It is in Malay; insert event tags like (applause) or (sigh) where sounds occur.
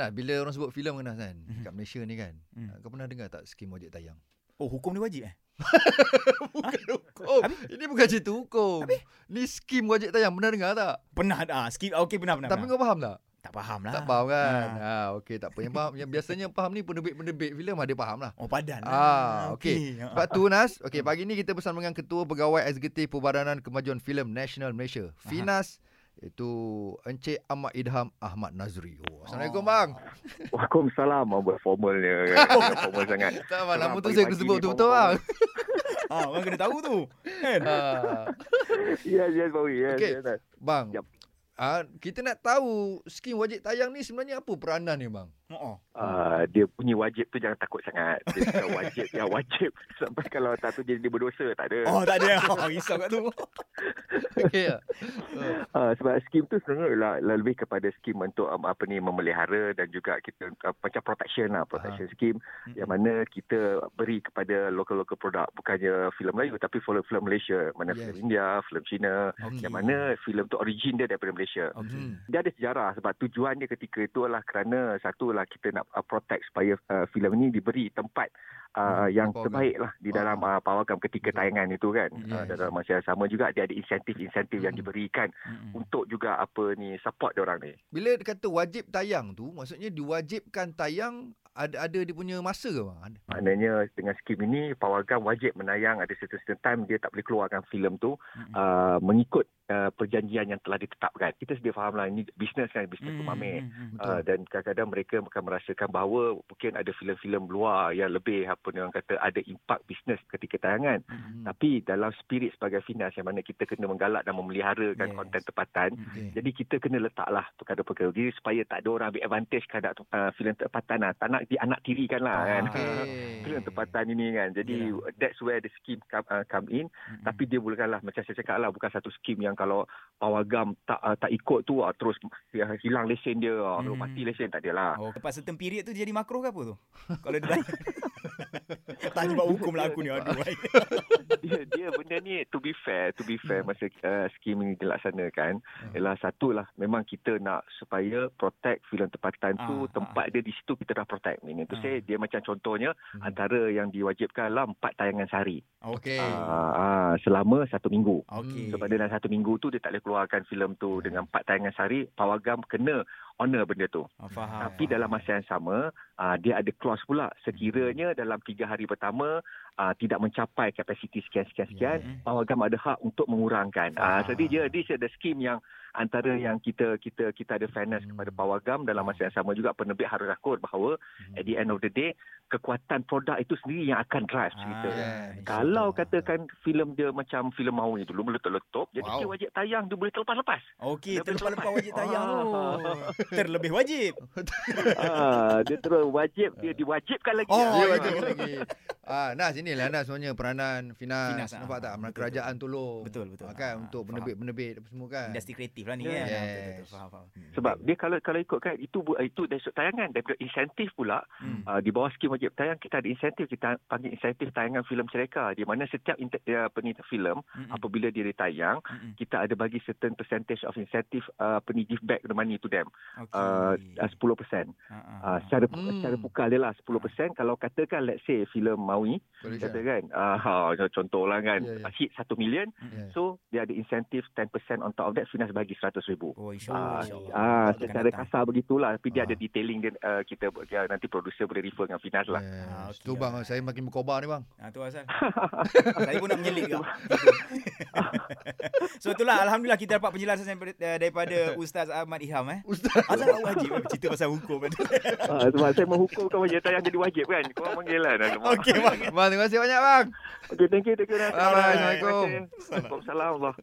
Nah, bila orang sebut filem Nas kan, Mhm. kat Malaysia ni kan, Hmm. kau pernah dengar tak skim wajib tayang? Oh, hukum ni wajib eh? (laughs) bukan hukum. Habis? Ini bukan cerita hukum. Ni skim wajib tayang. Pernah dengar tak? Pernah ah, skip. Okey, pernah pernah. Tapi pernah. kau faham tak? tak faham lah. Tak faham kan? Ah. Ha, okey tak apa. Yang faham yang biasanya faham ni penerbit-penerbit filem ada faham lah. Oh, padan. lah. Ah, okey. Ah, Sebab tu Nas, okey pagi ni kita bersama dengan Ketua Pegawai Eksekutif Perbadanan Kemajuan Filem Nasional Malaysia, Finas itu Encik Ahmad Idham Ahmad Nazri. Oh, Assalamualaikum Oh. bang. Waalaikumsalam buat formalnya (laughs) kan. Formal sangat. Tak bang, nama tu saya pagi-pagi sebut betul-betul bang. Ah, orang kena tahu tu. Kan? Ah, Ya, ya, Bawi. Ya, Okey. ya, bang. Yap. Ah, kita nak tahu skim wajib tayang ni sebenarnya apa peranan ni bang? Uh, dia punya wajib tu jangan takut sangat. Dia bukan (laughs) wajib yang wajib. Sampai kalau tak tu jadi dia berdosa. Tak ada. Oh, tak ada. (laughs) Oh, risau kat tu. (laughs) Okey. ah. Uh, sebab skim tu sebenarnya lah, lah lebih kepada skim untuk um, apa ni memelihara dan juga kita uh, macam protection lah protection Ah. scheme yang mana kita beri kepada local-local produk bukannya filem Melayu tapi filem-filem Malaysia mana Yes. filem India filem Cina Okey. yang mana filem tu origin dia daripada Malaysia Okey. Hmm. dia ada sejarah sebab tujuan dia ketika itu adalah kerana satu lah kita nak uh, protect supaya uh, filem ini diberi tempat uh, Hmm, yang terbaik lah di dalam uh, pawagam ketika Betul. tayangan itu kan Yes. uh, dalam masa yang sama juga dia ada insentif-insentif yang Hmm. diberikan Mm-mm. untuk juga apa ni support dia orang ni Bila dia kata wajib tayang tu, maksudnya diwajibkan tayang ada ada dia punya masa ke bang? Maknanya dengan skim ini pawagam wajib menayang ada certain-certain time dia tak boleh keluarkan filem tu Mm-mm. uh, mengikut perjanjian yang telah ditetapkan kita sedia faham lah ini bisnes kan bisnes Mm, pemamer mm, mm. Betul. Uh, dan kadang-kadang mereka akan merasakan bahawa mungkin ada filem-filem luar yang lebih apa orang kata ada impak bisnes ketika tayangan. Mm-mm. Tapi dalam spirit sebagai finas yang mana kita kena menggalak dan memeliharakan Yes. konten tempatan. Okey. Jadi kita kena letaklah perkara-perkara jadi supaya tak ada orang ambil advantage terhadap uh, filem tempatan lah. Tak nak dianak tirikan lah kan. Ah, okey. (laughs) filem tempatan ini kan. Jadi Yalah. that's where the scheme come, uh, come in. Mm-mm. Tapi dia bukanlah macam saya cakap lah bukan satu skim yang kalau pawagam tak uh, tak ikut tu uh, terus hilang lesen dia uh, Hmm. mati lesen tak adalah. Oh, lepas certain period tu jadi makruh ke apa tu? (laughs) Kalau dia (laughs) tanya. tanya buat hukum lah aku ni. Aduh. (laughs) dia dia benda ni to be fair to be fair masa uh, skim ini dilaksanakan Hmm. ialah satulah memang kita nak supaya protect filem tempatan tu Ah, tempat dia di situ kita dah protect ini tu Ah. saya dia macam contohnya Hmm. antara yang diwajibkan lah empat tayangan sehari Okey. ah, ah, selama satu minggu Okey. sebab dia dalam satu minggu tu dia tak boleh keluarkan filem tu dengan empat tayangan sehari pawagam kena honor benda tu Oh, faham. tapi dalam masa yang sama uh, dia ada clause pula sekiranya dalam tiga hari pertama uh, tidak mencapai kapasiti sekian-sekian-sekian Ya. pawagam ada hak untuk mengurangkan. Ah uh, jadi dia this ada skim yang antara yang kita kita kita ada fairness Hmm. kepada pawagam dalam masa yang sama juga penerbit harus akut bahawa Hmm. at the end of the day kekuatan produk itu sendiri yang akan drive cerita. Ah, Yeah. Kalau insyaAllah. katakan filem dia macam filem mau ni dulu meletup-letup jadi Wow. dia wajib tayang dia boleh terlepas-lepas. Okey, terlepas-lepas wajib tayang. Ah. (laughs) Terlebih wajib. ah, dia terus wajib dia diwajibkan lagi. Oh, Dia wajib betul. lagi. Ah, Nas inilah Nas sebenarnya peranan Finas. Finas, Nampak ah, tak? ah, betul, kerajaan tolong. Betul, betul. Ah, kan Ah, untuk penerbit-penerbit apa semua kan. Industri kreatif lah ni Ya. kan. Ah, Yes. Betul, betul. Faham, faham. Sebab dia kalau kalau ikutkan itu itu dari sudut tayangan daripada insentif pula Hmm. uh, di bawah skim wajib tayang kita ada insentif kita panggil insentif tayangan filem cereka di mana setiap inter, uh, filem Mm-mm. apabila dia ditayang Mm-mm. kita ada bagi certain percentage of incentive uh, apa ni give back the money to them Okey. uh, uh, 10% Ah, ah, uh, ah. secara Hmm. secara pukal dia lah 10% kalau katakan let's say filem Maui Boleh kata kan uh, ha, contoh lah kan Ya, ya. uh, hit 1 million Mm-mm. Ya. so dia ada insentif 10% on top of that Finas bagi 100 ribu Oh, insyaAllah. Ah, insyaAllah. ah, Akan secara datang. kasar begitulah tapi dia Ah. ada detailing dia uh, kita ya, nanti producer boleh refer dengan Finas lah. Yes. Ah, okey, Tu bang, ah. saya makin berkobar ni bang. Ah, tu asal. (laughs) Saya pun nak menyelit. (laughs) so itulah Alhamdulillah kita dapat penjelasan daripada, daripada Ustaz Ahmad Iham eh. Ustaz. Tak wajib eh, cerita pasal hukum. ah, sebab saya menghukumkan wajib tayang jadi wajib kan. Korang panggil lah. Okey bang. Bang, terima kasih banyak bang. Okay, thank you. Thank you. Assalamualaikum. Waalaikumsalam. Allah.